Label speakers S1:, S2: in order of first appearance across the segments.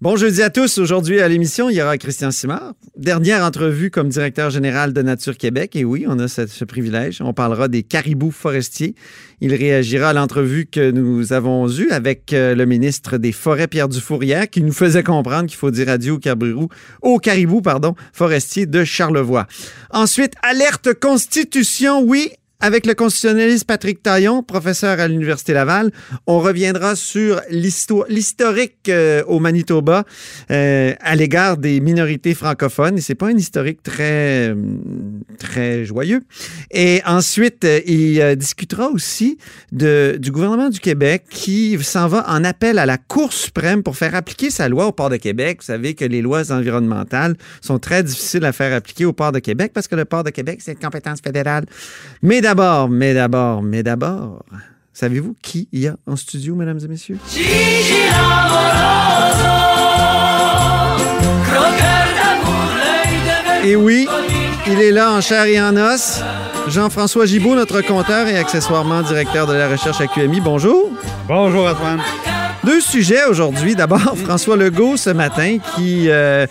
S1: Bon jeudi à tous. Aujourd'hui à l'émission, il y aura Christian Simard. Dernière entrevue comme directeur général de Nature Québec. Et oui, on a ce, privilège. On parlera des caribous forestiers. Il réagira à l'entrevue que nous avons eue avec euh, le ministre des Forêts, Pierre Dufourrière, qui nous faisait comprendre qu'il faut dire adieu aux caribous, aux caribous, pardon, forestiers de Charlevoix. Ensuite, alerte constitution, oui, avec le constitutionnaliste Patrick Taillon, professeur à l'Université Laval, on reviendra sur l'historique euh, au Manitoba euh, à l'égard des minorités francophones. Et c'est pas un historique très, très joyeux. Et ensuite, euh, il euh, discutera aussi de, du gouvernement du Québec qui s'en va en appel à la Cour suprême pour faire appliquer sa loi au port de Québec. Vous savez que les lois environnementales sont très difficiles à faire appliquer au port de Québec parce que le port de Québec, c'est une compétence fédérale. Mais d'abord, mais d'abord, mais d'abord, savez-vous qui il y a en studio, mesdames et messieurs? Et oui, il est là en chair et en os. Jean-François Gibault, notre compteur et accessoirement directeur de la recherche à QMI. Bonjour.
S2: Bonjour Antoine.
S1: Deux sujets aujourd'hui. D'abord, François Legault ce matin qui euh,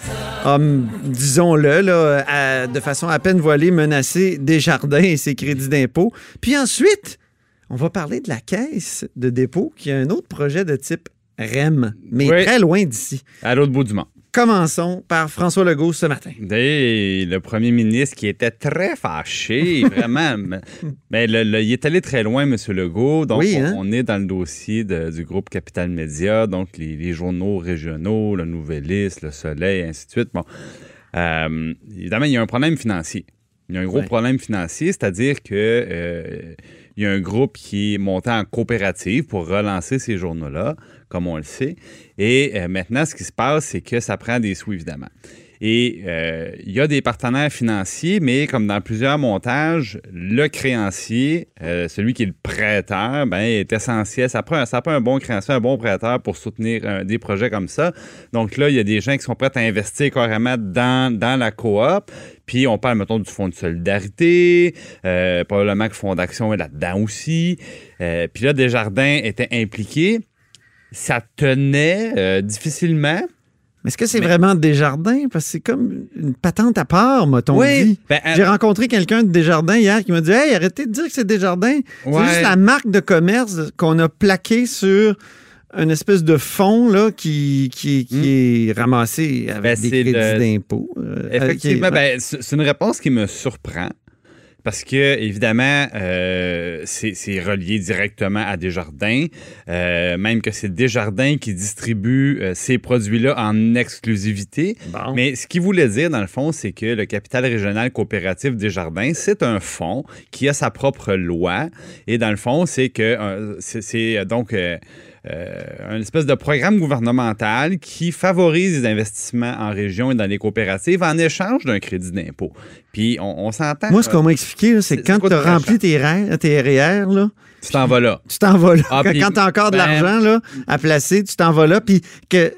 S1: a, disons-le, là, a, de façon à peine voilée, menacé Desjardins et ses crédits d'impôt. Puis ensuite, on va parler de la caisse de dépôt qui a un autre projet de type REM, mais
S2: Oui.
S1: très loin d'ici.
S2: À l'autre bout du monde.
S1: Commençons par François Legault ce matin.
S2: Et le premier ministre qui était très fâché, vraiment. mais- mais le- le- il est allé très loin, M. Legault. Donc,
S1: Oui,
S2: on-
S1: hein?
S2: on, est dans le dossier de- du groupe Capital Média, donc les, les journaux régionaux, le Nouvelliste, le Soleil, ainsi de suite. Bon, Euh, évidemment, il y a un problème financier. Il y a un gros
S1: Ouais.
S2: problème financier, c'est-à-dire que euh, il y a un groupe qui est monté en coopérative pour relancer ces journaux-là, comme on le sait. Et euh, maintenant, ce qui se passe, c'est que ça prend des sous, évidemment. Et euh, il y a des partenaires financiers, mais comme dans plusieurs montages, le créancier, euh, celui qui est le prêteur, ben, est essentiel. Ça prend, un bon créancier, un bon prêteur pour soutenir euh, des projets comme ça. Donc là, il y a des gens qui sont prêts à investir carrément dans, dans la coop. Puis on parle, mettons, du fonds de solidarité, euh, probablement que le fonds d'action est là-dedans aussi. Euh, puis là, Desjardins était impliqué. Ça tenait euh, difficilement.
S1: Mais Est-ce que c'est
S2: Mais-
S1: vraiment Desjardins? Parce que c'est comme une patente à part, m'a-t-on dit.
S2: Ben, euh,
S1: J'ai rencontré quelqu'un de Desjardins hier qui m'a dit Hey, arrêtez de dire que c'est Desjardins. C'est
S2: Ouais.
S1: juste la marque de commerce qu'on a plaqué sur une espèce de fond là, qui, qui, qui est ramassé avec
S2: Ben,
S1: des
S2: c'est
S1: crédits
S2: le-
S1: d'impôt. Euh,
S2: Effectivement,
S1: ok.
S2: ben, c'est c'est une réponse qui me surprend. Parce que, évidemment, euh, c'est relié directement à Desjardins. Euh, même que c'est Desjardins qui distribue euh, ces produits-là en exclusivité.
S1: Bon.
S2: Mais ce qu'il voulait dire, dans le fond, c'est que le capital régional coopératif Desjardins, c'est un fonds qui a sa propre loi. Et dans le fond, c'est que c'est- donc un espèce de programme gouvernemental qui favorise les investissements en région et dans les coopératives en échange d'un crédit d'impôt. Puis on, on s'entend.
S1: Moi, ce
S2: euh,
S1: qu'on m'a expliqué, c'est que quand tu as rempli tes REER, tes là,
S2: tu t'en vas là.
S1: tu t'en vas là.
S2: Ah,
S1: quand tu as encore de
S2: ben-
S1: l'argent là, à placer, tu t'en vas là. Puis que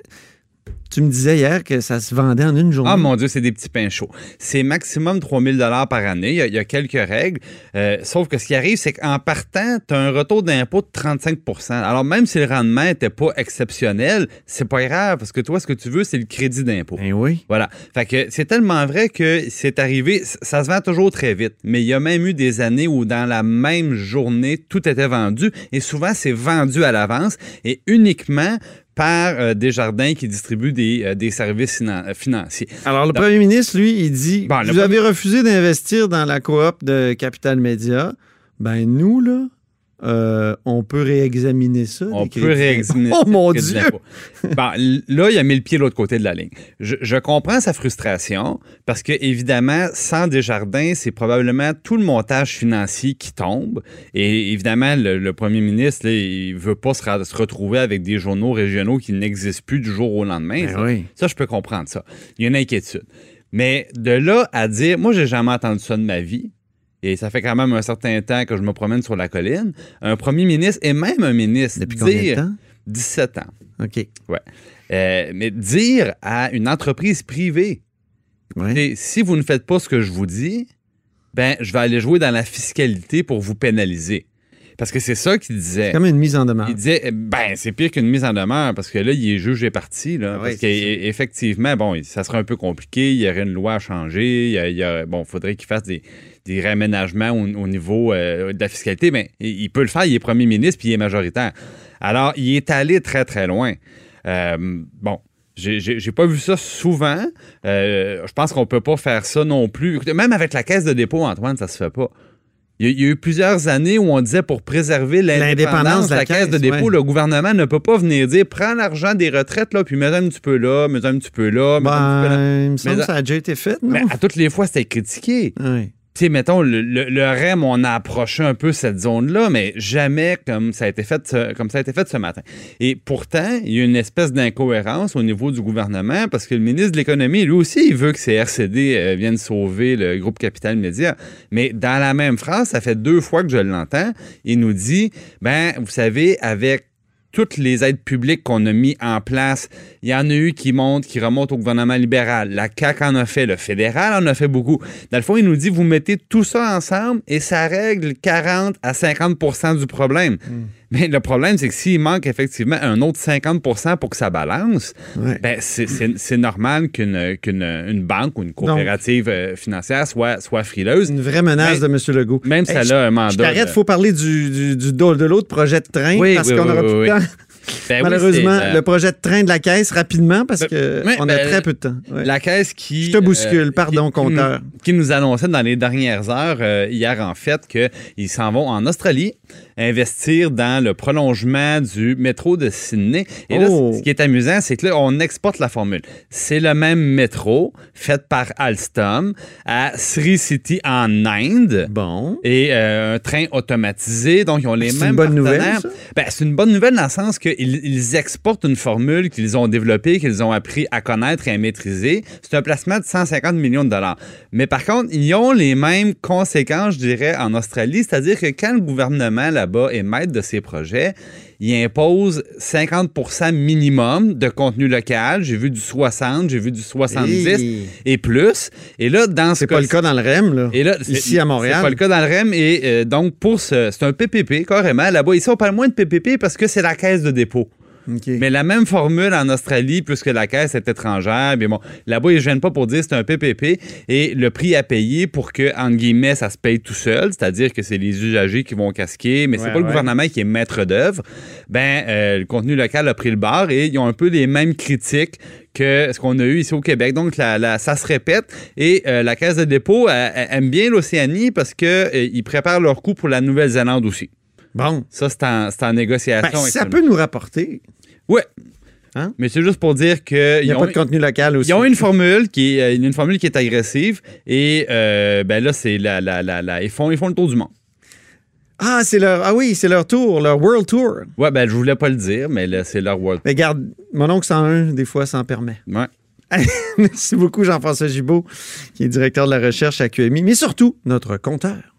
S1: tu me disais hier que ça se vendait en une journée.
S2: Ah mon Dieu, c'est des petits pains chauds. C'est maximum 3000 dollars par année. Il y, a, il y a quelques règles. Euh, sauf que ce qui arrive, c'est qu'en partant, tu as un retour d'impôt de 35 Alors même si le rendement n'était pas exceptionnel, c'est pas grave parce que toi, ce que tu veux, c'est le crédit d'impôt.
S1: Ben oui.
S2: Voilà. Fait que c'est tellement vrai que c'est arrivé, ça se vend toujours très vite. Mais il y a même eu des années où dans la même journée, tout était vendu. Et souvent, c'est vendu à l'avance et uniquement par euh, Desjardins qui distribue des, euh, des services euh, financiers.
S1: Alors, le
S2: Donc-
S1: premier ministre, lui, il dit
S2: Bon,
S1: Vous avez refusé d'investir dans la coop de Capital Média. Ben, nous, là, euh, on peut réexaminer ça.
S2: On peut réexaminer.
S1: Oh mon Dieu.
S2: Bon, l- là, il a mis le pied de l'autre côté de la ligne. Je, je comprends sa frustration parce que, évidemment, sans Desjardins, c'est probablement tout le montage financier qui tombe. Et évidemment, le, le premier ministre, là, il veut pas se, retrouver avec des journaux régionaux qui n'existent plus du jour au lendemain.
S1: Ben
S2: ça.
S1: oui.
S2: Ça, je peux comprendre ça. Il y a une inquiétude. Mais de là à dire, moi, j'ai jamais entendu ça de ma vie. Et ça fait quand même un certain temps que je me promène sur la colline. Un premier ministre et même un ministre
S1: Depuis combien de
S2: dire
S1: temps?
S2: 17 ans.
S1: OK.
S2: Euh, mais dire à une entreprise privée,
S1: Ouais.
S2: si vous ne faites pas ce que je vous dis, ben je vais aller jouer dans la fiscalité pour vous pénaliser. Parce que c'est ça qu'il disait.
S1: Comme une mise en demeure.
S2: Il disait, eh, ben, c'est pire qu'une mise en demeure parce que là, il est jugé parti. Là,
S1: Ah
S2: parce
S1: oui, c'est
S2: qu'effectivement, bon, ça serait un peu compliqué. Il y aurait une loi à changer. Il y a- il y a- bon, il faudrait qu'il fasse des, des réaménagements au, au niveau euh, de la fiscalité. Mais il il peut le faire. Il est premier ministre puis il est majoritaire. Alors, il est allé très, très loin. Euh, bon. J'ai pas vu ça souvent. Euh, je pense qu'on peut pas faire ça non plus. Écoutez, Même avec la caisse de dépôt, Antoine, ça se fait pas. Il y, a, eu plusieurs années où on disait pour préserver l'indépendance de la caisse, de dépôt,
S1: ouais.
S2: le gouvernement ne peut pas venir dire prends l'argent des retraites, là, puis mets un petit peu là, mets un petit peu là, mets un petit peu là.
S1: Ben, il me semble
S2: Mais
S1: que ça a déjà été fait, non?
S2: Mais à toutes les fois, c'était critiqué.
S1: Oui.
S2: Tu sais, mettons, le, REM, on a approché un peu cette zone-là, mais jamais comme ça, a été fait, ce- comme ça a été fait ce matin. Et pourtant, il y a une espèce d'incohérence au niveau du gouvernement parce que le ministre de l'Économie, lui aussi, il veut que ces RCD euh, viennent sauver le groupe Capital Média. Mais dans la même phrase, ça fait deux fois que je l'entends, il nous dit, ben, vous savez, avec toutes les aides publiques qu'on a mis en place, il y en a eu qui montent, qui remontent au gouvernement libéral. La CAQ en a fait, le fédéral en a fait beaucoup. Dans le fond, il nous dit, vous mettez tout ça ensemble et ça règle 40 à 50% du problème. Mais le problème, c'est que s'il manque effectivement un autre 50% pour que ça balance,
S1: Ouais.
S2: ben, c'est- normal qu'une une banque ou une coopérative euh, financière soit, soit frileuse.
S1: Une vraie menace de M. Legault.
S2: Même
S1: Hey,
S2: ça
S1: je-
S2: a un mandat.
S1: Je t'arrête,
S2: de-
S1: il faut parler du, du, du- de l'autre projet de train
S2: Oui,
S1: parce
S2: oui,
S1: qu'on
S2: oui,
S1: aura
S2: oui,
S1: plus de temps.
S2: Ben
S1: Malheureusement,
S2: euh,
S1: le projet de train de la caisse, rapidement, parce
S2: Ben,
S1: que on a
S2: ben,
S1: très peu de temps. Ouais.
S2: La caisse qui.
S1: Je te bouscule,
S2: euh,
S1: pardon,
S2: qui-
S1: compteur.
S2: Qui, nous annonçait dans les dernières heures, euh, hier en fait, qu'ils s'en vont en Australie investir dans le prolongement du métro de Sydney. Et là,
S1: Oh.
S2: ce qui est amusant, c'est que là, on exporte la formule. C'est le même métro fait par Alstom à Sri City en Inde.
S1: Bon.
S2: Et euh, un train automatisé, donc ils ont les
S1: C'est
S2: mêmes
S1: une bonne nouvelle,
S2: partenaires. Ben, c'est une bonne nouvelle dans le sens qu'ils ils exportent une formule qu'ils ont développée, qu'ils ont appris à connaître et à maîtriser. C'est un placement de 150 millions de dollars. Mais par contre, ils ont les mêmes conséquences, je dirais, en Australie. C'est-à-dire que quand le gouvernement là-bas est maître de ces projets, il impose 50% minimum de contenu local. J'ai vu du 60, j'ai vu du 70
S1: Hey.
S2: et plus. Et là, dans ce
S1: C'est pas le cas dans le REM, là.
S2: et là,
S1: Ici à Montréal.
S2: C'est pas le cas dans le REM. Et euh, donc, pour ce. C'est un PPP, carrément. Là-bas, ici, on parle moins de PPP parce que c'est la caisse de dépôt. Mais la même formule en Australie, puisque la caisse est étrangère, mais bon, là-bas, ils ne gênent pas pour dire que c'est un PPP et le prix à payer pour que, entre guillemets, ça se paye tout seul, c'est-à-dire que c'est les usagers qui vont casquer, mais c'est
S1: Ouais,
S2: pas le gouvernement qui est maître d'œuvre. Ben, euh, le contenu local a pris le bar et ils ont un peu les mêmes critiques que ce qu'on a eu ici au Québec. Donc, la- la- ça se répète et euh, la Caisse de dépôt elle- elle aime bien l'Océanie parce qu'ils préparent leur coup pour la Nouvelle-Zélande aussi.
S1: Bon.
S2: Ça, c'est en, négociation.
S1: Ben, ça peut nous rapporter.
S2: Ouais.
S1: Hein?
S2: Mais c'est juste pour dire que
S1: Il n'y a pas
S2: ont,
S1: de contenu local aussi.
S2: ils ont une formule qui est euh, une formule qui est agressive et euh, ben là c'est la, la, la, la- ils font ils font le tour du monde.
S1: Ah, c'est leur. Ah oui, c'est leur tour, leur World Tour.
S2: Ouais ben je voulais pas le dire mais c'est leur world.
S1: Mais regarde, mon oncle 101, des fois, s'en permet.
S2: Ouais.
S1: Merci beaucoup, Jean-François Gibault, qui est directeur de la recherche à QMI, mais surtout notre compteur.